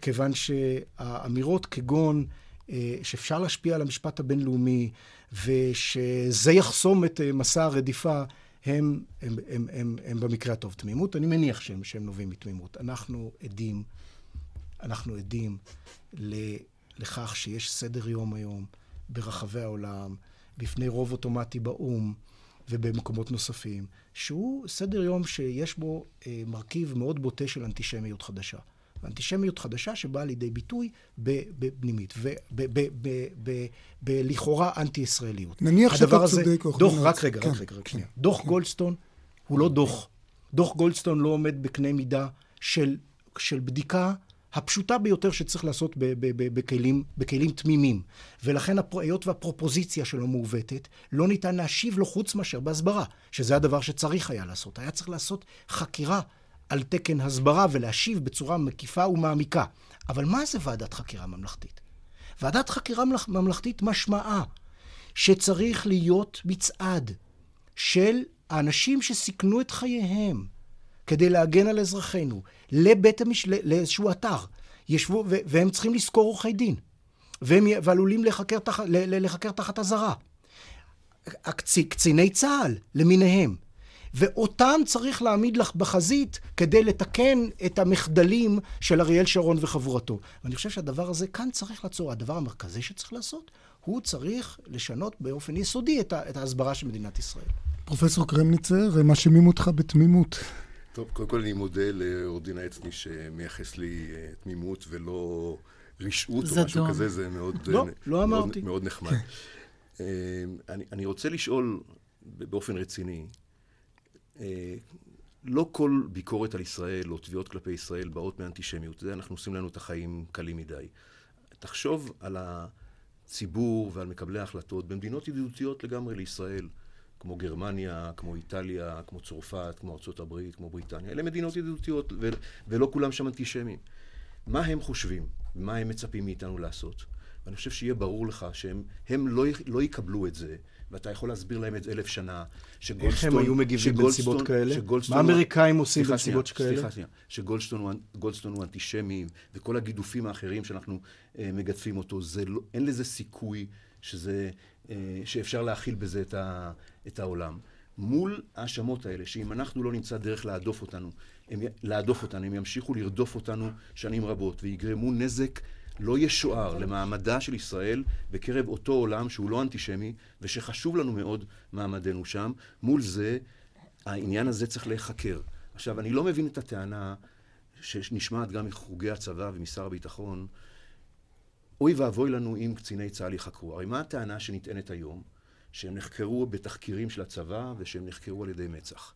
כיוון שהאמירות כגון אה, שאפשר להשפיע על המשפט הבינלאומי ושזה יחסום את אה, מסע הרדיפה, הם, הם, הם, הם, הם במקרה הטוב תמימות. אני מניח שהם, שהם נובעים מתמימות. אנחנו עדים, אנחנו עדים לכך שיש סדר יום היום ברחבי העולם, בפני רוב אוטומטי באו"ם ובמקומות נוספים, שהוא סדר יום שיש בו אה, מרכיב מאוד בוטה של אנטישמיות חדשה. אנטישמיות חדשה שבאה לידי ביטוי בפנימית, ולכאורה אנטי-ישראליות. נניח שאתה צודק, או דוח, רק רגע, כן, רק רגע, רק שנייה. דוח כן. גולדסטון הוא לא דוח. דוח גולדסטון לא עומד בקנה מידה של, של בדיקה הפשוטה ביותר שצריך לעשות בכלים, בכלים תמימים. ולכן היות והפרופוזיציה שלו מעוותת, לא ניתן להשיב לו חוץ מאשר בהסברה, שזה הדבר שצריך היה לעשות. היה צריך לעשות חקירה על תקן הסברה ולהשיב בצורה מקיפה ומעמיקה. אבל מה זה ועדת חקירה ממלכתית? ועדת חקירה ממלכתית משמעה שצריך להיות מצעד של האנשים שסיכנו את חייהם כדי להגן על אזרחינו לבית המש... לאיזשהו אתר. ישבו, ו... והם צריכים לשכור עורכי דין, והם... ועלולים לחקר, תח... לחקר תחת אזהרה. קציני צה"ל למיניהם. ואותם צריך להעמיד לך בחזית כדי לתקן את המחדלים של אריאל שרון וחבורתו. ואני חושב שהדבר הזה כאן צריך לעצור. הדבר המרכזי שצריך לעשות הוא צריך לשנות באופן יסודי את, את ההסברה של מדינת ישראל. פרופסור קרמניצר, מאשימים אותך בתמימות. טוב, קודם כל אני מודה לעורך דין העצני שמייחס לי אה, תמימות ולא רשעות או משהו כזה, זה מאוד, לא, לא מאוד, אמרתי. מאוד נחמד. אני, אני רוצה לשאול באופן רציני, לא כל ביקורת על ישראל או תביעות כלפי ישראל באות מאנטישמיות. זה אנחנו עושים לנו את החיים קלים מדי. תחשוב על הציבור ועל מקבלי ההחלטות במדינות ידידותיות לגמרי לישראל, כמו גרמניה, כמו איטליה, כמו צרפת, כמו ארה"ב, כמו בריטניה. אלה מדינות ידידותיות, ו- ולא כולם שם אנטישמים. מה הם חושבים? מה הם מצפים מאיתנו לעשות? ואני חושב שיהיה ברור לך שהם לא, לא יקבלו את זה. ואתה יכול להסביר להם את זה אלף שנה, שגולדסטון... איך הם היו מגיבים בנסיבות כאלה? מה האמריקאים עושים בנסיבות כאלה? סליחה שנייה, שגולדסטון הוא אנטישמי, וכל הגידופים האחרים שאנחנו אה, מגדפים אותו, לא, אין לזה סיכוי שזה, אה, שאפשר להכיל בזה את, ה, את העולם. מול ההאשמות האלה, שאם אנחנו לא נמצא דרך להדוף אותנו, הם, להדוף אותנו, הם ימשיכו לרדוף אותנו שנים רבות, ויגרמו נזק לא ישוער למעמדה של ישראל בקרב אותו עולם שהוא לא אנטישמי ושחשוב לנו מאוד מעמדנו שם. מול זה, העניין הזה צריך להיחקר. עכשיו, אני לא מבין את הטענה שנשמעת גם מחוגי הצבא ומשר הביטחון, אוי ואבוי לנו אם קציני צה"ל יחקרו. הרי מה הטענה שנטענת היום? שהם נחקרו בתחקירים של הצבא ושהם נחקרו על ידי מצ"ח.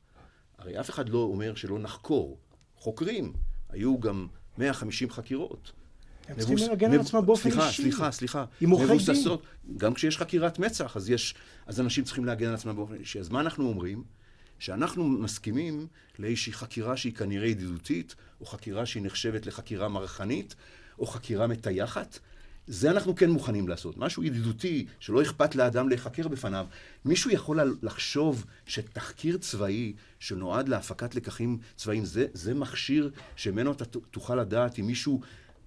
הרי אף אחד לא אומר שלא נחקור. חוקרים. היו גם 150 חקירות. הם צריכים להגן על עצמם באופן סליחה, אישי. סליחה, סליחה. עם עורכי דין. גם כשיש חקירת מצ"ח, אז, יש, אז אנשים צריכים להגן על עצמם באופן אישי. אז מה אנחנו אומרים? שאנחנו מסכימים לאיזושהי חקירה שהיא כנראה ידידותית, או חקירה שהיא נחשבת לחקירה מרחנית, או חקירה מטייחת. זה אנחנו כן מוכנים לעשות. משהו ידידותי, שלא אכפת לאדם להיחקר בפניו. מישהו יכול לחשוב שתחקיר צבאי שנועד להפקת לקחים צבאיים, זה, זה מכשיר שממנו אתה תוכל לדעת אם מישהו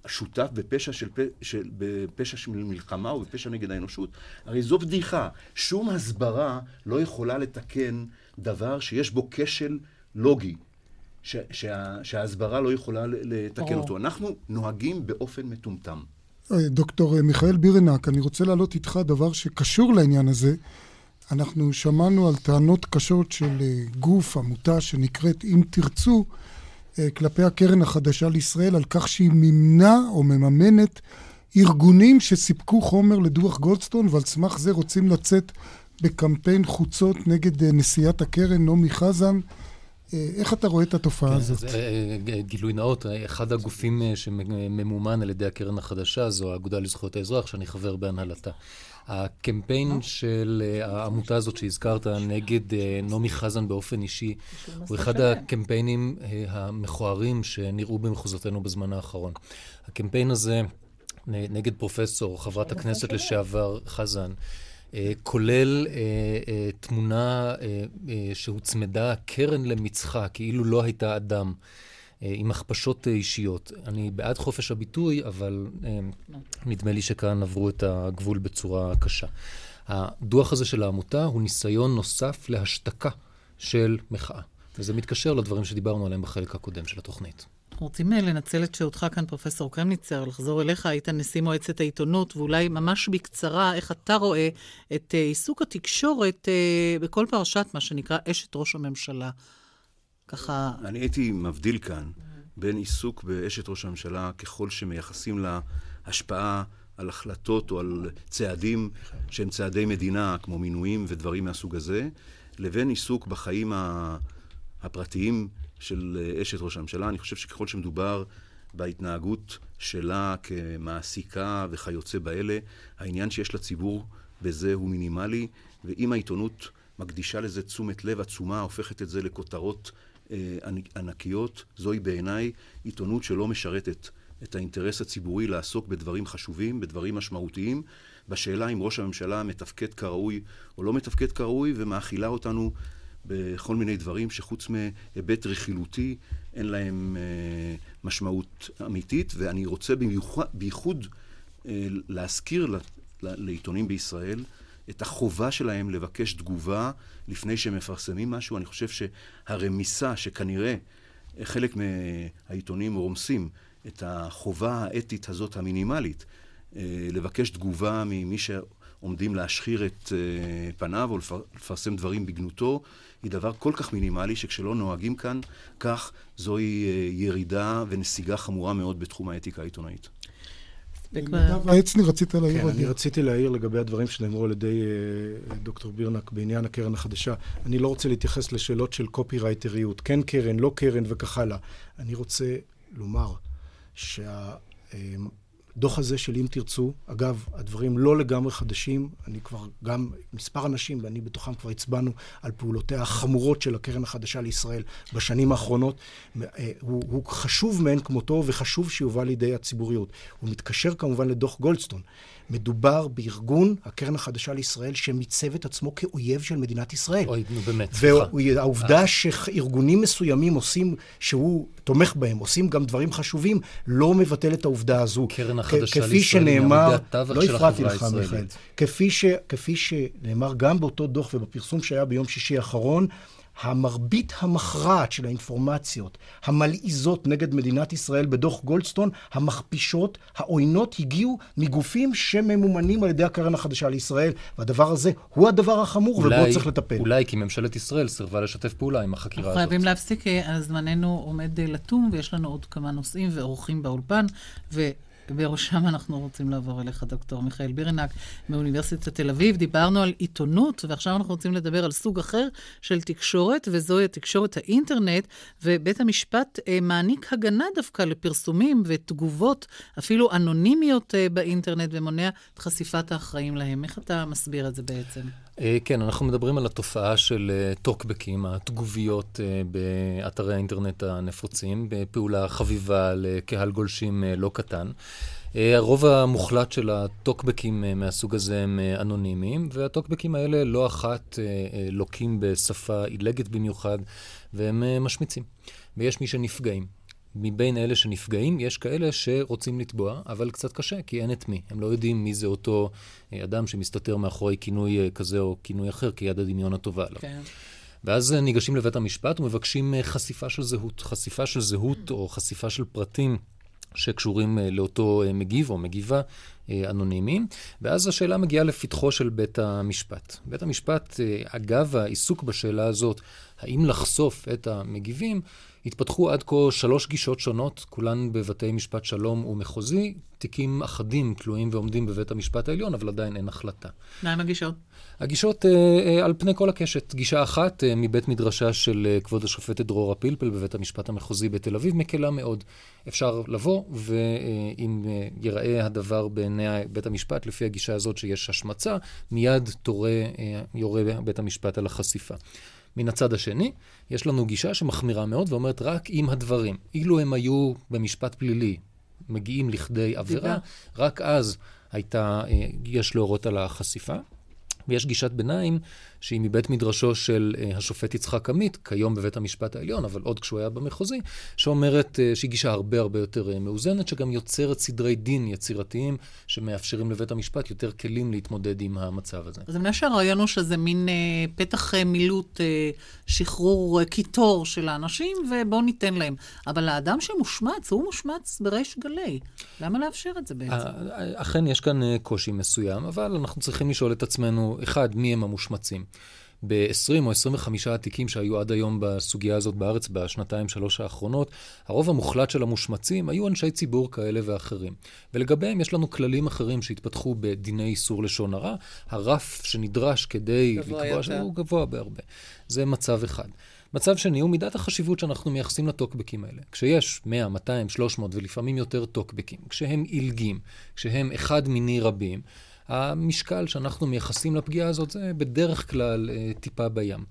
שותף בפשע של, של, בפשע של מלחמה או בפשע נגד האנושות, הרי זו בדיחה. שום הסברה לא יכולה לתקן דבר שיש בו כשל לוגי, ש, שה, שההסברה לא יכולה לתקן אותו. אנחנו נוהגים באופן מטומטם. אה, דוקטור מיכאל בירנק, אני רוצה להעלות איתך דבר שקשור לעניין הזה. אנחנו שמענו על טענות קשות של אה, גוף, עמותה שנקראת אם תרצו, אה, כלפי הקרן החדשה לישראל על כך שהיא מימנה או מממנת ארגונים שסיפקו חומר לדוח גולדסטון ועל סמך זה רוצים לצאת בקמפיין חוצות נגד אה, נשיאת הקרן נעמי חזן. אה, איך אתה רואה את התופעה כן, הזאת? זה, גילוי נאות, אחד הגופים שממומן על ידי הקרן החדשה זו האגודה לזכויות האזרח, שאני חבר בהנהלתה. הקמפיין של אה, העמותה הזאת שהזכרת נגד אה, נעמי חזן באופן אישי, הוא אחד הקמפיינים אה, המכוערים שנראו במחוזותינו בזמן האחרון. הקמפיין הזה נגד פרופסור, חברת הכנסת לשעבר חזן, כולל תמונה שהוצמדה קרן למצחה, כאילו לא הייתה אדם. אה, עם הכפשות אה, אישיות. אני בעד חופש הביטוי, אבל אה, נדמה לי שכאן עברו את הגבול בצורה קשה. הדוח הזה של העמותה הוא ניסיון נוסף להשתקה של מחאה. וזה מתקשר לדברים שדיברנו עליהם בחלק הקודם של התוכנית. רוצים לנצל את שהותך כאן, פרופסור קרמניצר, לחזור אליך, היית נשיא מועצת העיתונות, ואולי ממש בקצרה, איך אתה רואה את עיסוק התקשורת בכל פרשת, מה שנקרא, אשת ראש הממשלה. ככה... אני הייתי מבדיל כאן בין עיסוק באשת ראש הממשלה ככל שמייחסים לה השפעה על החלטות או על צעדים שהם צעדי מדינה, כמו מינויים ודברים מהסוג הזה, לבין עיסוק בחיים הפרטיים של אשת ראש הממשלה. אני חושב שככל שמדובר בהתנהגות שלה כמעסיקה וכיוצא באלה, העניין שיש לציבור בזה הוא מינימלי, ואם העיתונות מקדישה לזה תשומת לב עצומה, הופכת את זה לכותרות ענקיות, זוהי בעיניי עיתונות שלא משרתת את האינטרס הציבורי לעסוק בדברים חשובים, בדברים משמעותיים, בשאלה אם ראש הממשלה מתפקד כראוי או לא מתפקד כראוי, ומאכילה אותנו בכל מיני דברים שחוץ מהיבט רכילותי אין להם אה, משמעות אמיתית, ואני רוצה במיוחד, בייחוד אה, להזכיר לעיתונים בישראל את החובה שלהם לבקש תגובה לפני שהם מפרסמים משהו. אני חושב שהרמיסה, שכנראה חלק מהעיתונים רומסים את החובה האתית הזאת המינימלית, אה, לבקש תגובה ממי עומדים להשחיר את פניו או לפרסם דברים בגנותו, היא דבר כל כך מינימלי, שכשלא נוהגים כאן כך, זוהי ירידה ונסיגה חמורה מאוד בתחום האתיקה העיתונאית. נדב העצני, רצית להעיר כן, אני רציתי להעיר לגבי הדברים שנאמרו על ידי אה, דוקטור בירנק בעניין הקרן החדשה. אני לא רוצה להתייחס לשאלות של קופירייטריות, כן קרן, לא קרן וכך הלאה. אני רוצה לומר שה... הדוח הזה של אם תרצו, אגב, הדברים לא לגמרי חדשים, אני כבר, גם מספר אנשים, ואני בתוכם כבר הצבענו על פעולותיה החמורות של הקרן החדשה לישראל בשנים האחרונות. אה, הוא, הוא חשוב מאין כמותו וחשוב שיובא לידי הציבוריות. הוא מתקשר כמובן לדוח גולדסטון. מדובר בארגון, הקרן החדשה לישראל, שמיצב את עצמו כאויב של מדינת ישראל. אוי, נו באמת, סליחה. והעובדה שארגונים מסוימים עושים, שהוא תומך בהם, עושים גם דברים חשובים, לא מבטל את העובדה הזו. קרן החדשה לישראל היא מעמודי התווך לא של החברה הישראלית. כפי, ש, כפי שנאמר גם באותו דוח ובפרסום שהיה ביום שישי האחרון, המרבית המכרעת של האינפורמציות המלעיזות נגד מדינת ישראל בדוח גולדסטון, המכפישות, העוינות, הגיעו מגופים שממומנים על ידי הקרן החדשה לישראל, והדבר הזה הוא הדבר החמור, אולי, ובו צריך לטפל. אולי כי ממשלת ישראל סירבה לשתף פעולה עם החקירה הזאת. חייבים להפסיק, אה, זמננו עומד אה, לטום, ויש לנו עוד כמה נושאים ואורחים באולפן, ו... בראשם אנחנו רוצים לעבור אליך, דוקטור מיכאל בירנק, מאוניברסיטת תל אביב. דיברנו על עיתונות, ועכשיו אנחנו רוצים לדבר על סוג אחר של תקשורת, וזוהי התקשורת האינטרנט, ובית המשפט אה, מעניק הגנה דווקא לפרסומים ותגובות, אפילו אנונימיות אה, באינטרנט, ומונע את חשיפת האחראים להם. איך אתה מסביר את זה בעצם? אה, כן, אנחנו מדברים על התופעה של אה, טוקבקים, התגוביות אה, באתרי האינטרנט הנפוצים, בפעולה חביבה לקהל גולשים לא קטן. הרוב המוחלט של הטוקבקים מהסוג הזה הם אנונימיים, והטוקבקים האלה לא אחת לוקים בשפה עילגת במיוחד, והם משמיצים. ויש מי שנפגעים. מבין אלה שנפגעים, יש כאלה שרוצים לתבוע, אבל קצת קשה, כי אין את מי. הם לא יודעים מי זה אותו אה, אדם שמסתתר מאחורי כינוי אה, כזה או כינוי אחר, כי יד הדמיון הטובה עליו. כן. ואז אה, ניגשים לבית המשפט ומבקשים חשיפה של זהות. חשיפה של זהות או חשיפה של פרטים שקשורים לאותו מגיב או מגיבה אנונימיים, ואז השאלה מגיעה לפתחו של בית המשפט. בית המשפט, אגב העיסוק בשאלה הזאת, האם לחשוף את המגיבים, התפתחו עד כה שלוש גישות שונות, כולן בבתי משפט שלום ומחוזי, תיקים אחדים תלויים ועומדים בבית המשפט העליון, אבל עדיין אין החלטה. מה עם הגישות? הגישות אה, אה, על פני כל הקשת. גישה אחת אה, מבית מדרשה של אה, כבוד השופטת דרורה פלפל בבית המשפט המחוזי בתל אביב, מקלה מאוד. אפשר לבוא, ואם אה, ייראה הדבר בעיני בית המשפט, לפי הגישה הזאת שיש השמצה, מיד תורה, אה, יורה בית המשפט על החשיפה. מן הצד השני, יש לנו גישה שמחמירה מאוד ואומרת רק אם הדברים, אילו הם היו במשפט פלילי, מגיעים לכדי עבירה, רק אז הייתה, אה, יש להורות על החשיפה. ויש גישת ביניים שהיא מבית מדרשו של uh, השופט יצחק עמית, כיום בבית המשפט העליון, אבל עוד כשהוא היה במחוזי, שאומרת uh, שהיא גישה הרבה הרבה יותר uh, מאוזנת, שגם יוצרת סדרי דין יצירתיים שמאפשרים לבית המשפט יותר כלים להתמודד עם המצב הזה. אז אני חושב שהרעיון הוא שזה מין uh, פתח uh, מילוט, uh, שחרור uh, קיטור של האנשים, ובואו ניתן להם. אבל האדם שמושמץ, הוא מושמץ בריש גלי. למה לאפשר את זה בעצם? אכן יש כאן קושי מסוים, אבל אנחנו צריכים לשאול את עצמנו, אחד, מי הם המושמצים? ב-20 או 25 התיקים שהיו עד היום בסוגיה הזאת בארץ בשנתיים, שלוש האחרונות, הרוב המוחלט של המושמצים היו אנשי ציבור כאלה ואחרים. ולגביהם יש לנו כללים אחרים שהתפתחו בדיני איסור לשון הרע. הרף שנדרש כדי לקבוע שהוא גבוה בהרבה. זה מצב אחד. מצב שני הוא מידת החשיבות שאנחנו מייחסים לטוקבקים האלה. כשיש 100, 200, 300 ולפעמים יותר טוקבקים, כשהם עילגים, כשהם אחד מיני רבים, המשקל שאנחנו מייחסים לפגיעה הזאת זה בדרך כלל אה, טיפה בים.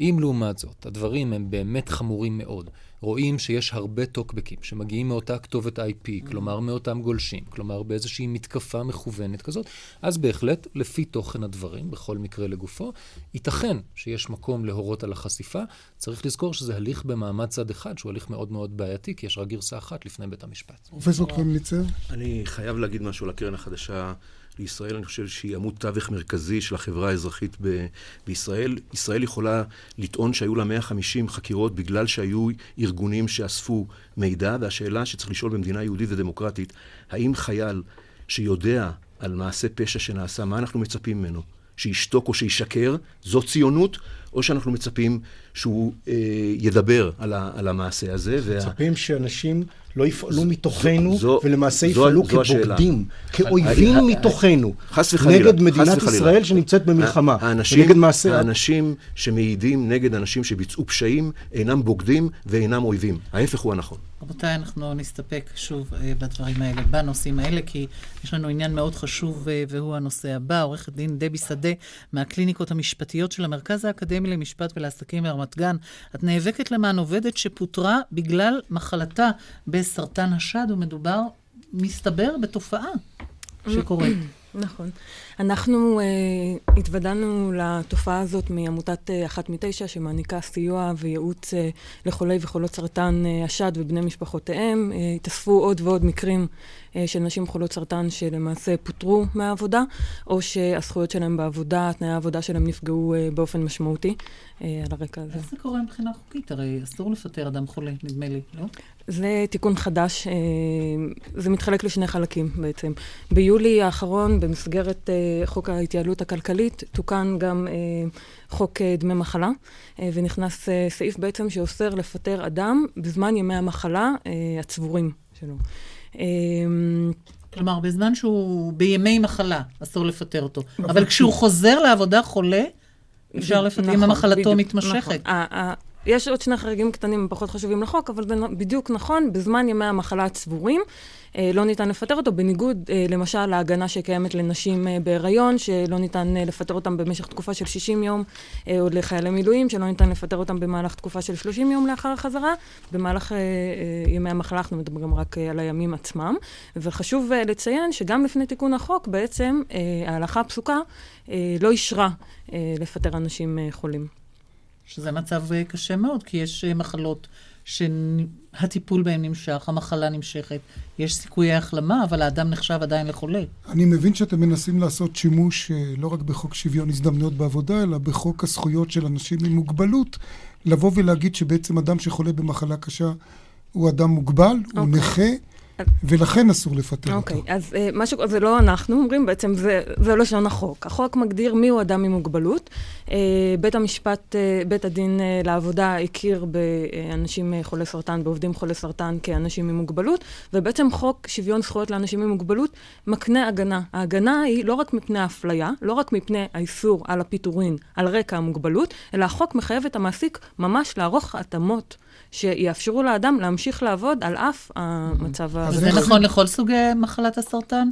אם לעומת זאת, הדברים הם באמת חמורים מאוד, רואים שיש הרבה טוקבקים שמגיעים מאותה כתובת IP. כלומר מאותם גולשים, כלומר באיזושהי מתקפה מכוונת כזאת, אז בהחלט, לפי תוכן הדברים, בכל מקרה לגופו, ייתכן שיש מקום להורות על החשיפה. צריך לזכור שזה הליך במעמד צד אחד, שהוא הליך מאוד מאוד בעייתי, כי יש רק גרסה אחת לפני בית המשפט. פרופסור קרמניצר? אני חייב להגיד משהו לקרן החדשה. לישראל, אני חושב שהיא עמוד תווך מרכזי של החברה האזרחית ב- בישראל. ישראל יכולה לטעון שהיו לה 150 חקירות בגלל שהיו ארגונים שאספו מידע, והשאלה שצריך לשאול במדינה יהודית ודמוקרטית, האם חייל שיודע על מעשה פשע שנעשה, מה אנחנו מצפים ממנו? שישתוק או שישקר? זו ציונות? או שאנחנו מצפים שהוא אה, ידבר על, ה, על המעשה הזה? מצפים וה... שאנשים לא יפעלו מתוכנו, זו, ולמעשה זו, יפעלו זו כבוגדים, כאויבים מתוכנו. חס וחלילה. נגד מדינת ישראל שנמצאת במלחמה. האנשים, ונגד מעשה... האנשים שמעידים נגד אנשים שביצעו פשעים אינם בוגדים ואינם אויבים. ההפך הוא הנכון. רבותיי, אנחנו נסתפק שוב בדברים האלה, בנושאים האלה, כי יש לנו עניין מאוד חשוב, והוא הנושא הבא. עורכת דין דבי שדה, מהקליניקות המשפטיות של המרכז האקדמי למשפט ולעסקים ברמת גן. את נאבקת למען עובדת שפוטרה בגלל מחלתה בסרטן השד, ומדובר, מסתבר, בתופעה שקורית. נכון. אנחנו uh, התוודענו לתופעה הזאת מעמותת uh, אחת מתשע, שמעניקה סיוע וייעוץ uh, לחולי וחולות סרטן uh, השד ובני משפחותיהם. Uh, התאספו עוד ועוד מקרים uh, של נשים חולות סרטן שלמעשה פוטרו מהעבודה, או שהזכויות שלהם בעבודה, תנאי העבודה שלהם נפגעו uh, באופן משמעותי uh, על הרקע הזה. איך זה קורה מבחינה חוקית? הרי אסור לפטר אדם חולה, נדמה לי, לא? זה תיקון חדש, זה מתחלק לשני חלקים בעצם. ביולי האחרון, במסגרת חוק ההתייעלות הכלכלית, תוקן גם חוק דמי מחלה, ונכנס סעיף בעצם שאוסר לפטר אדם בזמן ימי המחלה הצבורים שלו. כלומר, בזמן שהוא בימי מחלה, אסור לפטר אותו. אבל כשהוא חוזר לעבודה חולה, אפשר לפטר, אם המחלתו נכון, מתמשכת. נכון. יש עוד שני חריגים קטנים פחות חשובים לחוק, אבל זה בדיוק נכון, בזמן ימי המחלה הצבורים אה, לא ניתן לפטר אותו, בניגוד אה, למשל להגנה שקיימת לנשים אה, בהיריון, שלא ניתן לפטר אותם במשך תקופה של 60 יום, או לחיילי מילואים, שלא ניתן לפטר אותם במהלך תקופה של 30 יום לאחר החזרה. במהלך ימי המחלה אנחנו מדברים רק על הימים עצמם. וחשוב לציין שגם לפני תיקון החוק, בעצם ההלכה הפסוקה לא אישרה לפטר אנשים חולים. שזה מצב אה, קשה מאוד, כי יש אה, מחלות שהטיפול בהן נמשך, המחלה נמשכת, יש סיכויי החלמה, אבל האדם נחשב עדיין לחולה. אני מבין שאתם מנסים לעשות שימוש אה, לא רק בחוק שוויון הזדמנויות בעבודה, אלא בחוק הזכויות של אנשים עם מוגבלות, לבוא ולהגיד שבעצם אדם שחולה במחלה קשה הוא אדם מוגבל, אוקיי. הוא אוקיי. נכה. ולכן אסור לפטר אוקיי, אותו. אוקיי, אז אה, משהו, זה לא אנחנו אומרים, בעצם זה, זה לשון החוק. החוק מגדיר מיהו אדם עם מוגבלות. אה, בית המשפט, אה, בית הדין לעבודה הכיר באנשים חולי סרטן, בעובדים חולי סרטן כאנשים עם מוגבלות, ובעצם חוק שוויון זכויות לאנשים עם מוגבלות מקנה הגנה. ההגנה היא לא רק מפני האפליה, לא רק מפני האיסור על הפיטורין על רקע המוגבלות, אלא החוק מחייב את המעסיק ממש לערוך התאמות. שיאפשרו לאדם להמשיך לעבוד על אף המצב ה... זה נכון לכל סוגי מחלת הסרטן?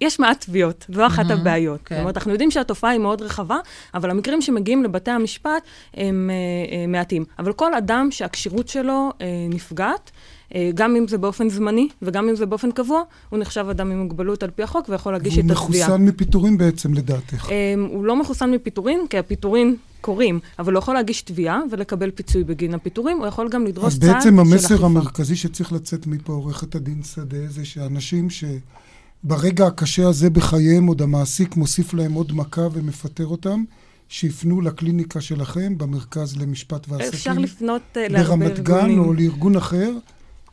יש מעט תביעות, זו אחת הבעיות. כן. זאת אומרת, אנחנו יודעים שהתופעה היא מאוד רחבה, אבל המקרים שמגיעים לבתי המשפט הם אה, מעטים. אבל כל אדם שהכשירות שלו אה, נפגעת, אה, גם אם זה באופן זמני וגם אם זה באופן קבוע, הוא נחשב אדם עם מוגבלות על פי החוק ויכול להגיש את התביעה. והוא מחוסן מפיטורין בעצם, לדעתך. הוא לא מחוסן מפיטורין, כי הפיטורין קורים, אבל הוא יכול להגיש תביעה ולקבל פיצוי בגין הפיטורים, הוא יכול גם לדרוש צעד של אכיפה. אז בעצם המסר המרכזי שצריך לצאת מפה, עורכת הדין שדה, זה שאנשים שברגע הקשה הזה בחייהם, עוד המעסיק מוסיף להם עוד מכה ומפטר אותם, שיפנו לקליניקה שלכם במרכז למשפט ועסקים. אפשר לפנות uh, להרבה ארגונים. ברמת גן או לארגון אחר.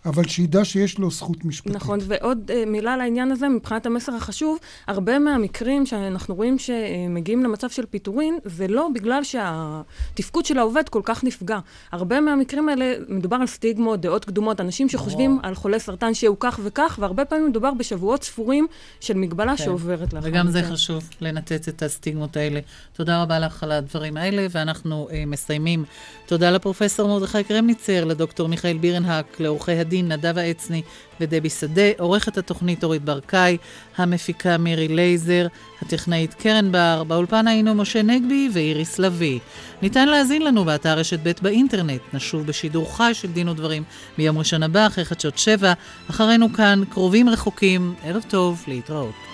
אבל שידע שיש לו זכות משפטית. נכון, ועוד אה, מילה על העניין הזה, מבחינת המסר החשוב, הרבה מהמקרים שאנחנו רואים שמגיעים למצב של פיטורין, זה לא בגלל שהתפקוד של העובד כל כך נפגע. הרבה מהמקרים האלה, מדובר על סטיגמות, דעות קדומות, אנשים שחושבים על חולה סרטן שהוא כך וכך, והרבה פעמים מדובר בשבועות ספורים של מגבלה כן. שעוברת לאחר וגם זה חשוב, לנתץ את הסטיגמות האלה. תודה רבה לך על הדברים האלה, ואנחנו אה, מסיימים. תודה לפרופסור מרדכי קרמניצר, לדוקטור מיכאל בירנהק, לעורכי הדין נדב העצני ודבי שדה, עורכת התוכנית אורית ברקאי, המפיקה מירי לייזר, הטכנאית קרן בר, באולפן היינו משה נגבי ואיריס לביא. ניתן להאזין לנו באתר רשת ב' באינטרנט, נשוב בשידור חי של דין ודברים ביום ראשון הבא אחרי חדשות שבע, אחרינו כאן קרובים רחוקים, ערב טוב, להתראות.